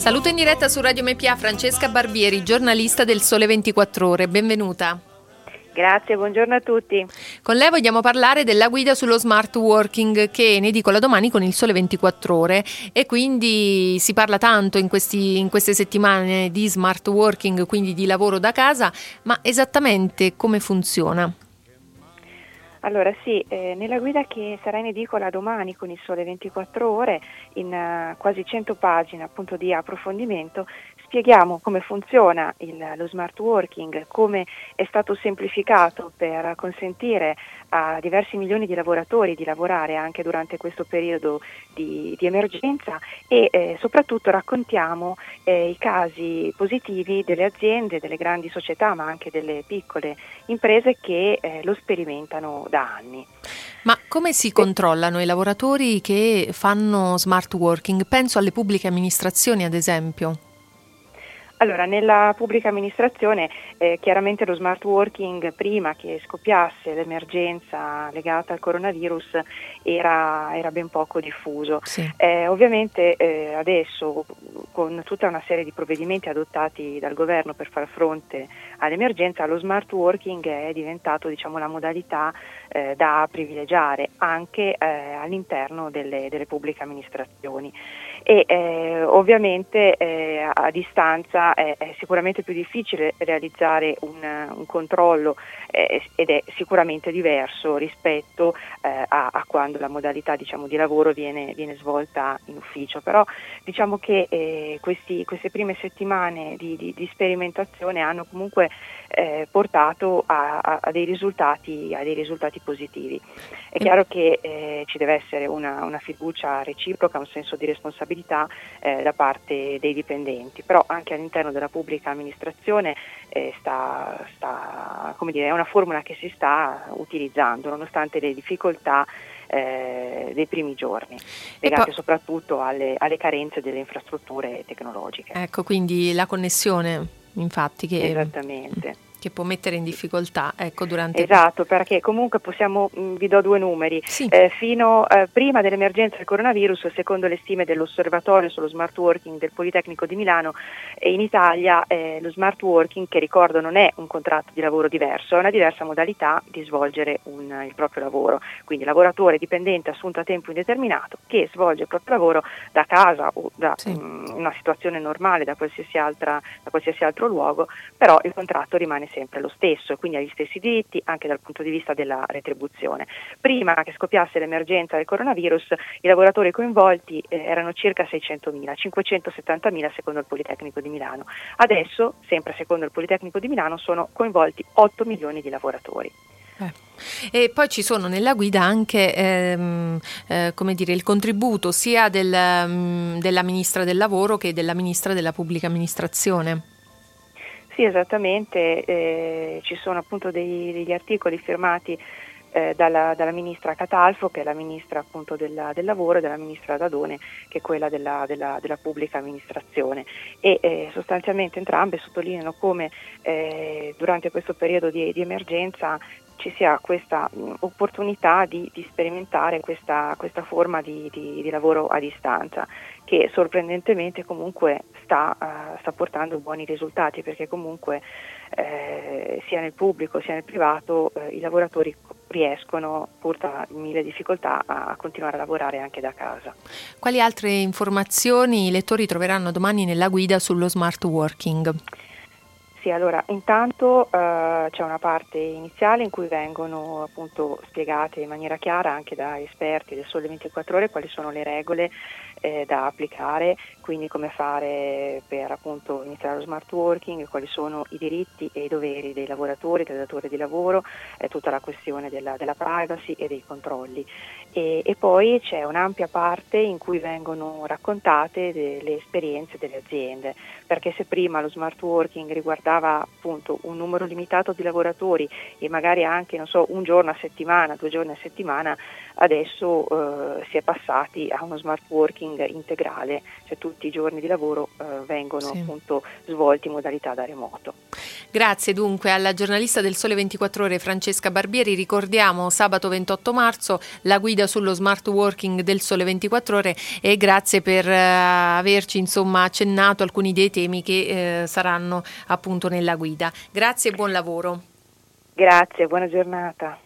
Saluto in diretta su Radio MPA Francesca Barbieri, giornalista del Sole 24 Ore. Benvenuta. Grazie, buongiorno a tutti. Con lei vogliamo parlare della guida sullo smart working che ne edicola domani con il Sole 24 Ore e quindi si parla tanto in, questi, in queste settimane di smart working, quindi di lavoro da casa, ma esattamente come funziona? Allora sì, eh, nella guida che sarà in edicola domani con il Sole 24 ore, in uh, quasi 100 pagine appunto di approfondimento, spieghiamo come funziona il, lo smart working, come è stato semplificato per consentire a diversi milioni di lavoratori di lavorare anche durante questo periodo di, di emergenza e eh, soprattutto raccontiamo eh, i casi positivi delle aziende, delle grandi società ma anche delle piccole imprese che eh, lo sperimentano da anni. Ma come si controllano i lavoratori che fanno smart working? Penso alle pubbliche amministrazioni ad esempio. Allora, nella pubblica amministrazione eh, chiaramente lo smart working prima che scoppiasse l'emergenza legata al coronavirus era, era ben poco diffuso. Sì. Eh, ovviamente eh, adesso con tutta una serie di provvedimenti adottati dal governo per far fronte all'emergenza, lo smart working è diventato diciamo, la modalità eh, da privilegiare anche eh, all'interno delle, delle, pubbliche amministrazioni e eh, ovviamente a distanza è, è, sicuramente più difficile realizzare un, un controllo eh, ed è sicuramente diverso rispetto eh, a, a, quando la modalità diciamo, di lavoro viene, viene, svolta in ufficio. Però diciamo che eh, questi, queste prime settimane di, di, di sperimentazione hanno comunque eh, portato a, a, a, dei risultati, a, dei risultati, positivi. È chiaro che eh, ci deve essere una, una, fiducia reciproca, un senso di responsabilità eh, da parte dei dipendenti, però anche all'interno della pubblica amministrazione eh, sta, sta, dire, è una formula che si sta utilizzando nonostante le difficoltà eh, dei primi giorni, legate poi, soprattutto alle, alle, carenze delle infrastrutture tecnologiche. Ecco, quindi la connessione, infatti, che... Esattamente che può mettere in difficoltà ecco, durante esatto perché comunque possiamo vi do due numeri sì. eh, fino eh, prima dell'emergenza del coronavirus secondo le stime dell'osservatorio sullo smart working del Politecnico di Milano in Italia eh, lo smart working che ricordo non è un contratto di lavoro diverso è una diversa modalità di svolgere un, il proprio lavoro quindi lavoratore dipendente assunto a tempo indeterminato che svolge il proprio lavoro da casa o da sì. mh, una situazione normale da qualsiasi, altra, da qualsiasi altro luogo però il contratto rimane sempre lo stesso e quindi ha gli stessi diritti anche dal punto di vista della retribuzione. Prima che scoppiasse l'emergenza del coronavirus i lavoratori coinvolti eh, erano circa 600.000, 570.000 secondo il Politecnico di Milano. Adesso, sempre secondo il Politecnico di Milano, sono coinvolti 8 milioni di lavoratori. Eh. E poi ci sono nella guida anche ehm, eh, dire, il contributo sia del, um, della Ministra del Lavoro che della Ministra della Pubblica Amministrazione. Sì, esattamente, eh, ci sono appunto dei, degli articoli firmati eh, dalla, dalla, ministra Catalfo, che è la ministra appunto della, del lavoro, e dalla ministra Dadone, che è quella della, della, della pubblica amministrazione. E eh, sostanzialmente entrambe sottolineano come eh, durante questo periodo di, di emergenza ci sia questa opportunità di, di sperimentare questa, questa forma di, di, di, lavoro a distanza che sorprendentemente comunque sta, uh, sta portando buoni risultati perché comunque eh, sia nel pubblico sia nel privato eh, i lavoratori riescono pur tra mille difficoltà a continuare a lavorare anche da casa. Quali altre informazioni i lettori troveranno domani nella guida sullo smart working? Sì, allora intanto eh, c'è una parte iniziale in cui vengono appunto spiegate in maniera chiara anche da esperti del Sole 24 Ore quali sono le regole eh, da applicare, quindi come fare per appunto iniziare lo smart working, quali sono i diritti e i doveri dei lavoratori, del datore di lavoro, eh, tutta la questione della, della, privacy e dei controlli. E, e, poi c'è un'ampia parte in cui vengono raccontate le esperienze delle aziende, perché se prima lo smart working riguardava appunto un numero limitato di lavoratori e magari anche so, un giorno a settimana, due giorni a settimana, adesso eh, si è passati a uno smart working integrale, cioè tutti i giorni di lavoro eh, vengono sì. appunto svolti in modalità da remoto. Grazie dunque alla giornalista del Sole 24 Ore Francesca Barbieri. Ricordiamo sabato 28 marzo la guida sullo smart working del Sole 24 Ore e grazie per uh, averci insomma accennato alcuni dei temi che uh, saranno appunto nella guida. Grazie e buon lavoro. Grazie, buona giornata.